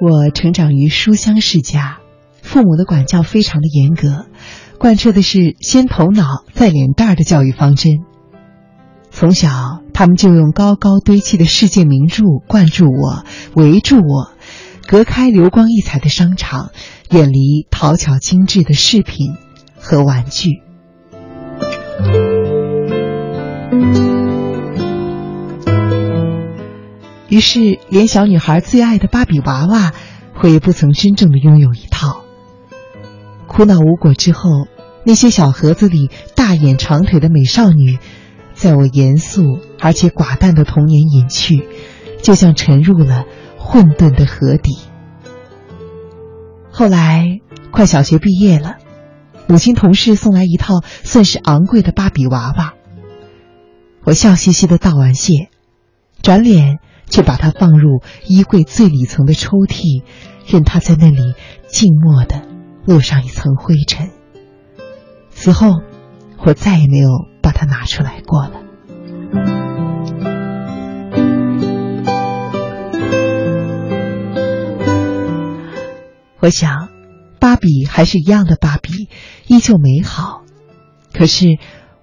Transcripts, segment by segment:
我成长于书香世家，父母的管教非常的严格，贯彻的是先头脑再脸蛋儿的教育方针。从小，他们就用高高堆砌的世界名著灌注我、围住我，隔开流光溢彩的商场，远离讨巧精致的饰品和玩具。于是，连小女孩最爱的芭比娃娃，我也不曾真正的拥有一套。苦恼无果之后，那些小盒子里大眼长腿的美少女，在我严肃而且寡淡的童年隐去，就像沉入了混沌的河底。后来，快小学毕业了，母亲同事送来一套算是昂贵的芭比娃娃，我笑嘻嘻的道完谢，转脸。却把它放入衣柜最里层的抽屉，任它在那里静默的落上一层灰尘。此后，我再也没有把它拿出来过了。我想，芭比还是一样的芭比，依旧美好。可是，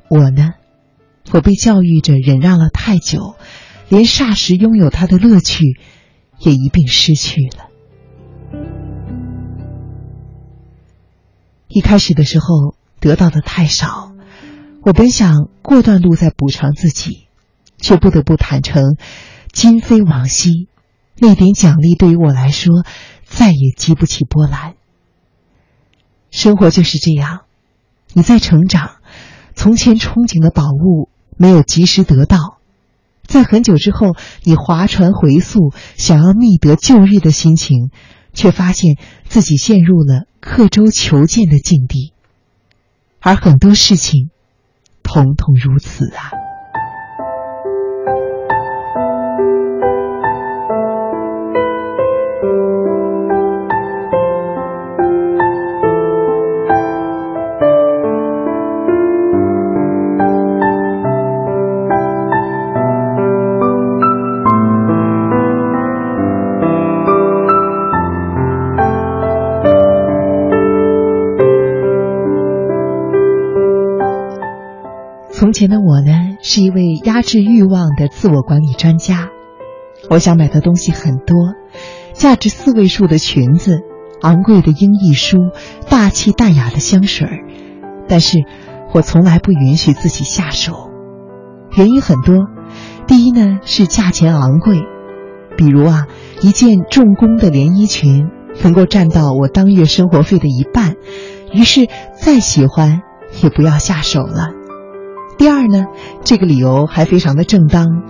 我呢？我被教育着忍让了太久。连霎时拥有它的乐趣，也一并失去了。一开始的时候得到的太少，我本想过段路再补偿自己，却不得不坦诚，今非往昔，那点奖励对于我来说再也激不起波澜。生活就是这样，你在成长，从前憧憬的宝物没有及时得到。在很久之后，你划船回溯，想要觅得旧日的心情，却发现自己陷入了刻舟求剑的境地，而很多事情，统统如此啊。从前的我呢，是一位压制欲望的自我管理专家。我想买的东西很多，价值四位数的裙子，昂贵的英译书，大气淡雅的香水儿。但是，我从来不允许自己下手，原因很多。第一呢，是价钱昂贵，比如啊，一件重工的连衣裙能够占到我当月生活费的一半，于是再喜欢也不要下手了。第二呢，这个理由还非常的正当，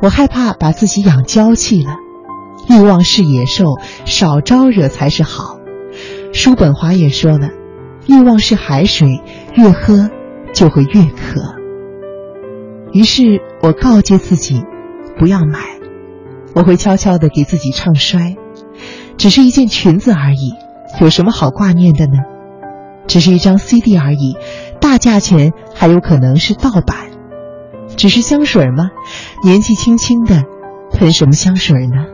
我害怕把自己养娇气了。欲望是野兽，少招惹才是好。叔本华也说了，欲望是海水，越喝就会越渴。于是我告诫自己，不要买。我会悄悄的给自己唱衰，只是一件裙子而已，有什么好挂念的呢？只是一张 CD 而已。大价钱还有可能是盗版，只是香水吗？年纪轻轻的，喷什么香水呢？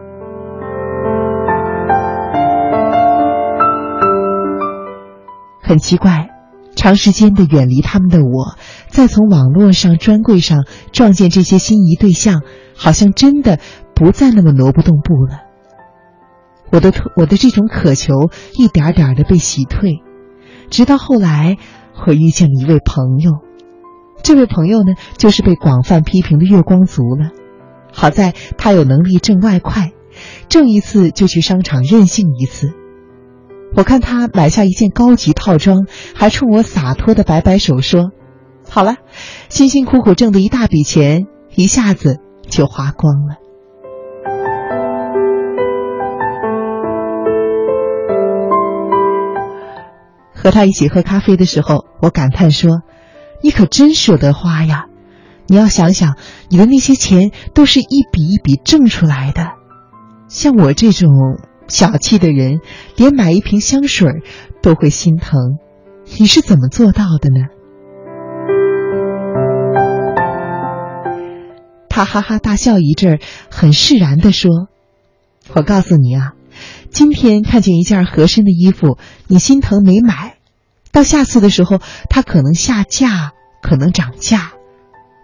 很奇怪，长时间的远离他们的我，再从网络上专柜上撞见这些心仪对象，好像真的不再那么挪不动步了。我的我的这种渴求一点点的被洗退，直到后来。我遇见了一位朋友，这位朋友呢，就是被广泛批评的月光族了。好在他有能力挣外快，挣一次就去商场任性一次。我看他买下一件高级套装，还冲我洒脱的摆摆手说：“好了，辛辛苦苦挣的一大笔钱，一下子就花光了。”和他一起喝咖啡的时候，我感叹说：“你可真舍得花呀！你要想想，你的那些钱都是一笔一笔挣出来的。像我这种小气的人，连买一瓶香水都会心疼。你是怎么做到的呢？”他哈哈大笑一阵，很释然的说：“我告诉你啊，今天看见一件合身的衣服，你心疼没买，到下次的时候，它可能下架，可能涨价，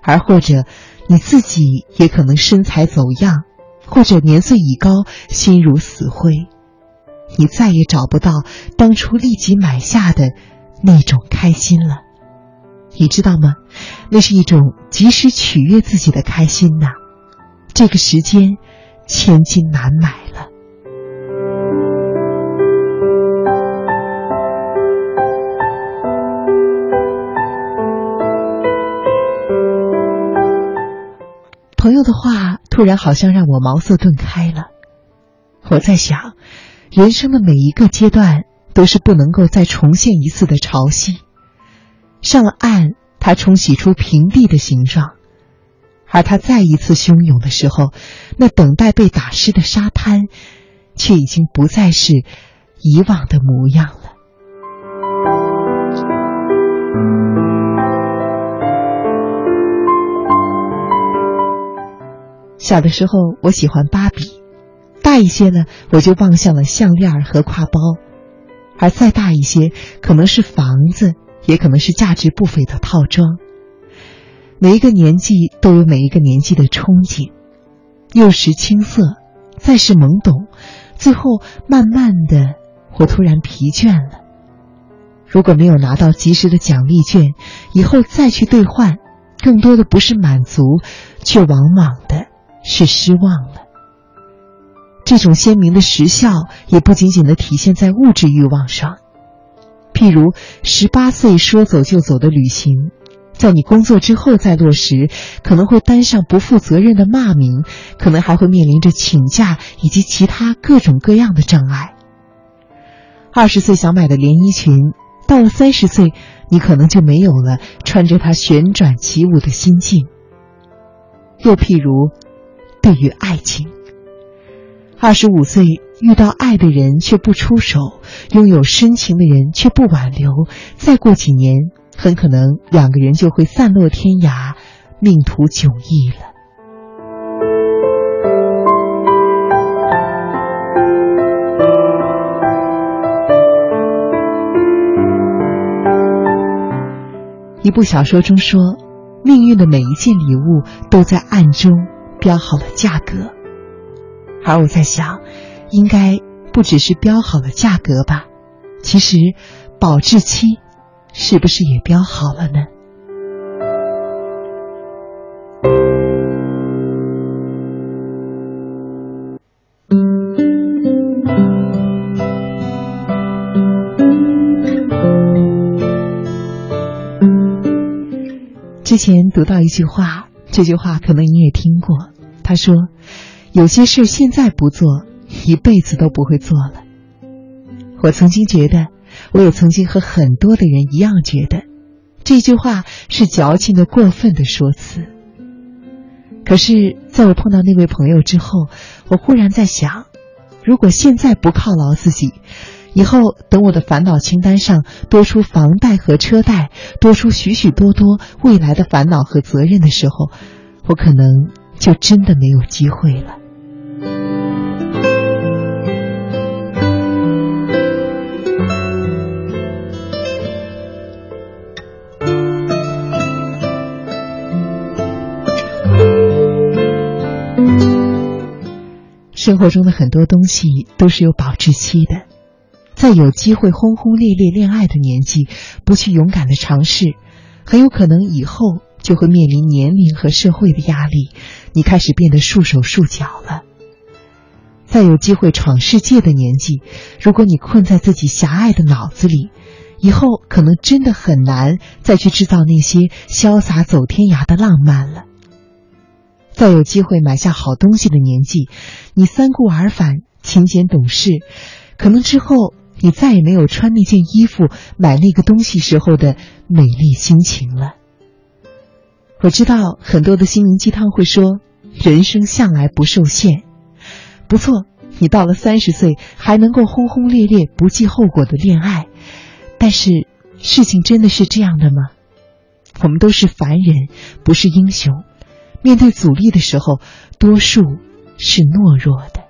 而或者你自己也可能身材走样，或者年岁已高，心如死灰，你再也找不到当初立即买下的那种开心了。你知道吗？那是一种及时取悦自己的开心呐。这个时间，千金难买了。朋友的话突然好像让我茅塞顿开了。我在想，人生的每一个阶段都是不能够再重现一次的潮汐。上了岸，它冲洗出平地的形状；而它再一次汹涌的时候，那等待被打湿的沙滩，却已经不再是以往的模样了。小的时候，我喜欢芭比；大一些呢，我就望向了项链和挎包；而再大一些，可能是房子。也可能是价值不菲的套装。每一个年纪都有每一个年纪的憧憬，幼时青涩，再是懵懂，最后慢慢的，我突然疲倦了。如果没有拿到及时的奖励券，以后再去兑换，更多的不是满足，却往往的是失望了。这种鲜明的时效，也不仅仅的体现在物质欲望上。譬如十八岁说走就走的旅行，在你工作之后再落实，可能会担上不负责任的骂名，可能还会面临着请假以及其他各种各样的障碍。二十岁想买的连衣裙，到了三十岁，你可能就没有了穿着它旋转起舞的心境。又譬如，对于爱情。二十五岁遇到爱的人却不出手，拥有深情的人却不挽留，再过几年，很可能两个人就会散落天涯，命途迥异了。一部小说中说，命运的每一件礼物都在暗中标好了价格。而我在想，应该不只是标好了价格吧？其实，保质期是不是也标好了呢？之前读到一句话，这句话可能你也听过，他说。有些事现在不做，一辈子都不会做了。我曾经觉得，我也曾经和很多的人一样觉得，这句话是矫情的、过分的说辞。可是，在我碰到那位朋友之后，我忽然在想，如果现在不犒劳自己，以后等我的烦恼清单上多出房贷和车贷，多出许许多多未来的烦恼和责任的时候，我可能。就真的没有机会了。生活中的很多东西都是有保质期的，在有机会轰轰烈烈恋爱的年纪，不去勇敢的尝试，很有可能以后。就会面临年龄和社会的压力，你开始变得束手束脚了。在有机会闯世界的年纪，如果你困在自己狭隘的脑子里，以后可能真的很难再去制造那些潇洒走天涯的浪漫了。在有机会买下好东西的年纪，你三顾而返，勤俭懂事，可能之后你再也没有穿那件衣服、买那个东西时候的美丽心情了。我知道很多的心灵鸡汤会说，人生向来不受限。不错，你到了三十岁还能够轰轰烈烈、不计后果的恋爱，但是事情真的是这样的吗？我们都是凡人，不是英雄。面对阻力的时候，多数是懦弱的。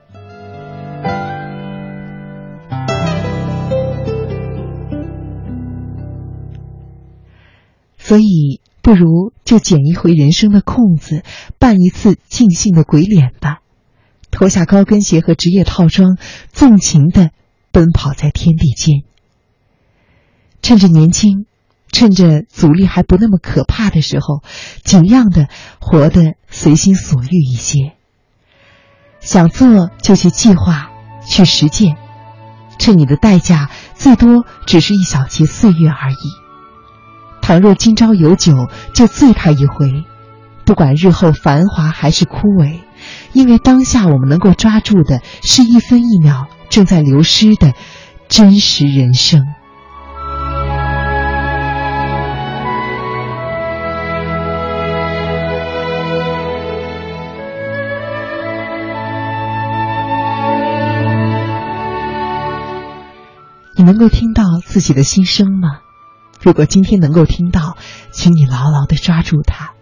所以不如就捡一回人生的空子，扮一次尽兴的鬼脸吧，脱下高跟鞋和职业套装，纵情的奔跑在天地间。趁着年轻，趁着阻力还不那么可怕的时候，尽量的活得随心所欲一些。想做就去计划，去实践，趁你的代价最多只是一小节岁月而已。倘若今朝有酒，就醉他一回，不管日后繁华还是枯萎，因为当下我们能够抓住的是一分一秒正在流失的真实人生。你能够听到自己的心声吗？如果今天能够听到，请你牢牢的抓住它，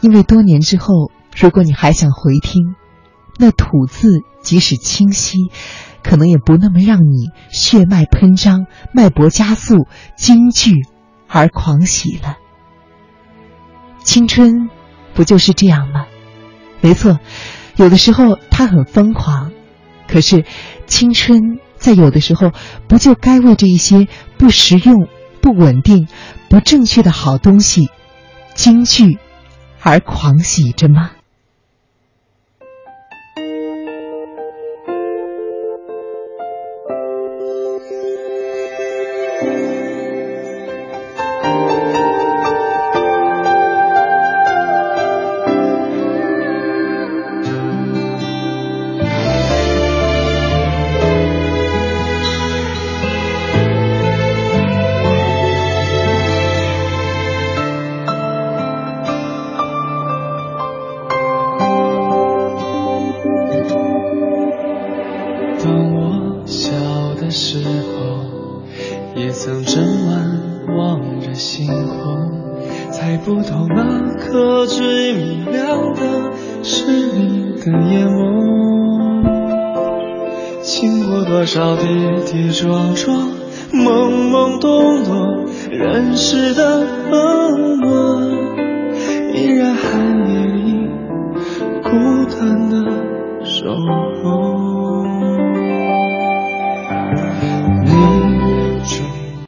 因为多年之后，如果你还想回听，那吐字即使清晰，可能也不那么让你血脉喷张、脉搏加速、惊惧而狂喜了。青春不就是这样吗？没错，有的时候它很疯狂，可是青春。在有的时候，不就该为这一些不实用、不稳定、不正确的好东西惊惧而狂喜着吗？是你的眼眸，经过多少跌跌撞撞，懵懵懂懂，人世的冷漠，依然寒夜里孤单的守候。